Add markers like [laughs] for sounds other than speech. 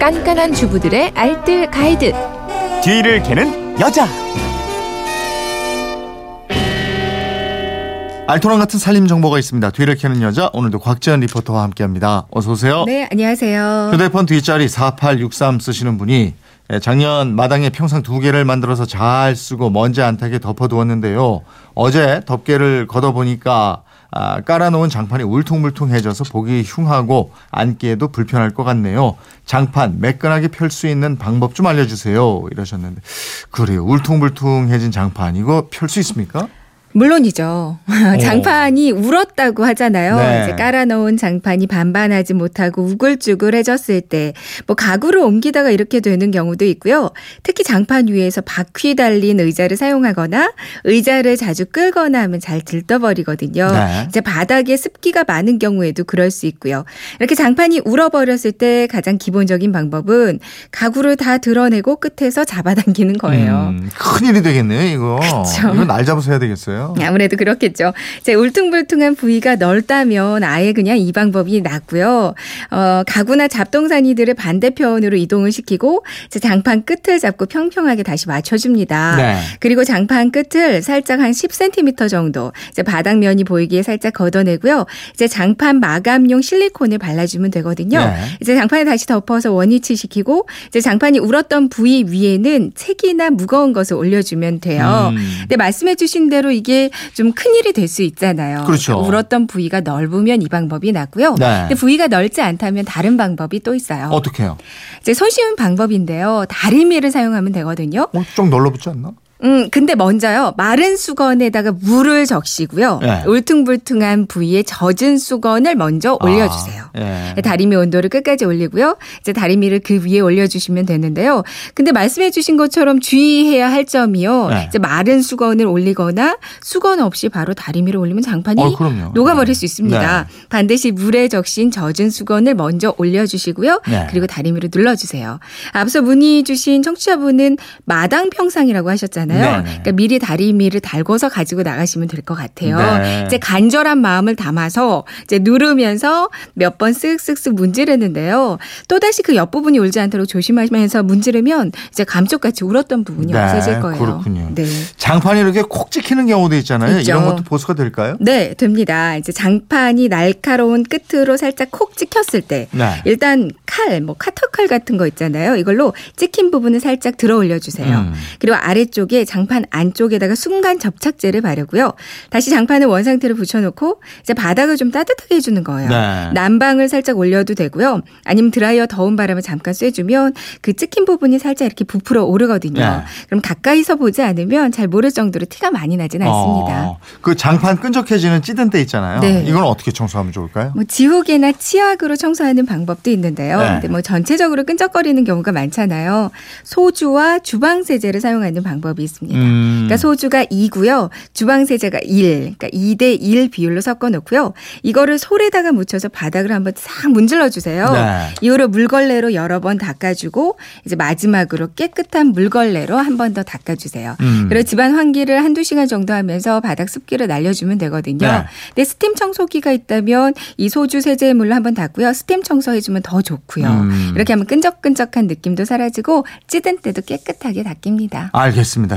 깐깐한 주부들의 알뜰 가이드. 뒤를 캐는 여자. 알토란 같은 살림 정보가 있습니다. 뒤를 캐는 여자 오늘도 곽지연 리포터와 함께합니다. 어서 오세요. 네, 안녕하세요. 휴대폰 뒷자리 4863 쓰시는 분이 예, 작년 마당에 평상 두 개를 만들어서 잘 쓰고 먼지 안 타게 덮어두었는데요. 어제 덮개를 걷어보니까 아, 깔아놓은 장판이 울퉁불퉁해져서 보기 흉하고 앉기에도 불편할 것 같네요. 장판 매끈하게 펼 수 있는 방법 좀 알려주세요. 이러셨는데 그래요. 울퉁불퉁해진 장판 이거 펼 수 있습니까? 물론이죠. [laughs] 장판이 울었다고 하잖아요. 네. 이제 깔아놓은 장판이 반반하지 못하고 우글쭈글해졌을 때, 뭐 가구를 옮기다가 이렇게 되는 경우도 있고요. 특히 장판 위에서 바퀴 달린 의자를 사용하거나 의자를 자주 끌거나 하면 잘 들떠버리거든요. 네. 이제 바닥에 습기가 많은 경우에도 그럴 수 있고요. 이렇게 장판이 울어버렸을 때 가장 기본적인 방법은 가구를 다 드러내고 끝에서 잡아당기는 거예요. 음, 큰 일이 되겠네요, 이거. 그쵸. 이거 날 잡아서 해야 되겠어요. 아무래도 그렇겠죠. 이제 울퉁불퉁한 부위가 넓다면 아예 그냥 이 방법이 낫고요. 어, 가구나 잡동사니들을 반대편으로 이동을 시키고 이제 장판 끝을 잡고 평평하게 다시 맞춰줍니다. 네. 그리고 장판 끝을 살짝 한 10cm 정도 이제 바닥면이 보이기에 살짝 걷어내고요. 이제 장판 마감용 실리콘을 발라주면 되거든요. 네. 이제 장판을 다시 덮어서 원위치 시키고 이제 장판이 울었던 부위 위에는 책이나 무거운 것을 올려주면 돼요. 음. 근데 말씀해주신 대로 이게 좀 큰일이 될 수 있잖아요. 그렇죠. 울었던 부위가 넓으면 이 방법이 낫고요. 네. 근데 부위가 넓지 않다면 다른 방법이 또 있어요. 어떻게 해요? 이제 손쉬운 방법인데요. 다리미를 사용하면 되거든요. 어, 좀 널러붙지 않나? 음, 근데 먼저요. 마른 수건에다가 물을 적시고요. 네. 울퉁불퉁한 부위에 젖은 수건을 먼저 올려주세요. 아, 예. 다리미 온도를 끝까지 올리고요. 이제 다리미를 그 위에 올려주시면 되는데요. 근데 말씀해주신 것처럼 주의해야 할 점이요. 네. 이제 마른 수건을 올리거나 수건 없이 바로 다리미를 올리면 장판이 어. 녹아버릴 네. 수 있습니다. 반드시 물에 적신 젖은 수건을 먼저 올려주시고요. 네. 그리고 다리미를 눌러주세요. 앞서 문의 주신 청취자분은 마당 평상이라고 하셨잖아요. 네, 네. 그러니까 미리 다리미를 달궈서 가지고 나가시면 될 것 같아요. 네. 이제 간절한 마음을 담아서 이제 누르면서 몇 번 쓱쓱쓱 문지르는데요. 또다시 그 옆부분이 울지 않도록 조심하면서 문지르면 이제 감쪽같이 울었던 부분이 네, 없어질 거예요. 그렇군요. 네. 장판이 이렇게 콕 찍히는 경우도 있잖아요. 있죠. 이런 것도 보수가 될까요? 네, 됩니다. 이제 장판이 날카로운 끝으로 살짝 콕 찍혔을 때 네. 일단 칼, 뭐 카터칼 같은 거 있잖아요. 이걸로 찍힌 부분을 살짝 들어 올려 주세요. 음. 그리고 아래쪽에 장판 안쪽에다가 순간 접착제를 바르고요. 다시 장판을 원상태로 붙여놓고 이제 바닥을 좀 따뜻하게 해주는 거예요. 네. 난방을 살짝 올려도 되고요. 아니면 드라이어 더운 바람을 잠깐 쐬주면 그 찍힌 부분이 살짝 이렇게 부풀어 오르거든요. 네. 그럼 가까이서 보지 않으면 잘 모를 정도로 티가 많이 나진 않습니다. 어, 그 장판 끈적해지는 찌든 때 있잖아요. 네. 이건 어떻게 청소하면 좋을까요? 뭐 지우개나 치약으로 청소하는 방법도 있는데요. 네. 근데 뭐 전체적으로 끈적거리는 경우가 많잖아요. 소주와 주방 세제를 사용하는 방법이 있습니다. 음. 그러니까 소주가 2고요. 주방 세제가 1. 그러니까 2대 1 비율로 섞어 놓고요. 이거를 솔에다가 묻혀서 바닥을 한번 싹 문질러 주세요. 네. 이후로 물걸레로 여러 번 닦아 주고 이제 마지막으로 깨끗한 물걸레로 한 번 더 닦아 주세요. 음. 그리고 집안 환기를 한두 시간 정도 하면서 바닥 습기를 날려 주면 되거든요. 네. 근데 스팀 청소기가 있다면 이 소주 세제물로 한번 닦고요. 스팀 청소해 주면 더 좋고요. 음. 이렇게 하면 끈적끈적한 느낌도 사라지고 찌든 때도 깨끗하게 닦입니다. 알겠습니다.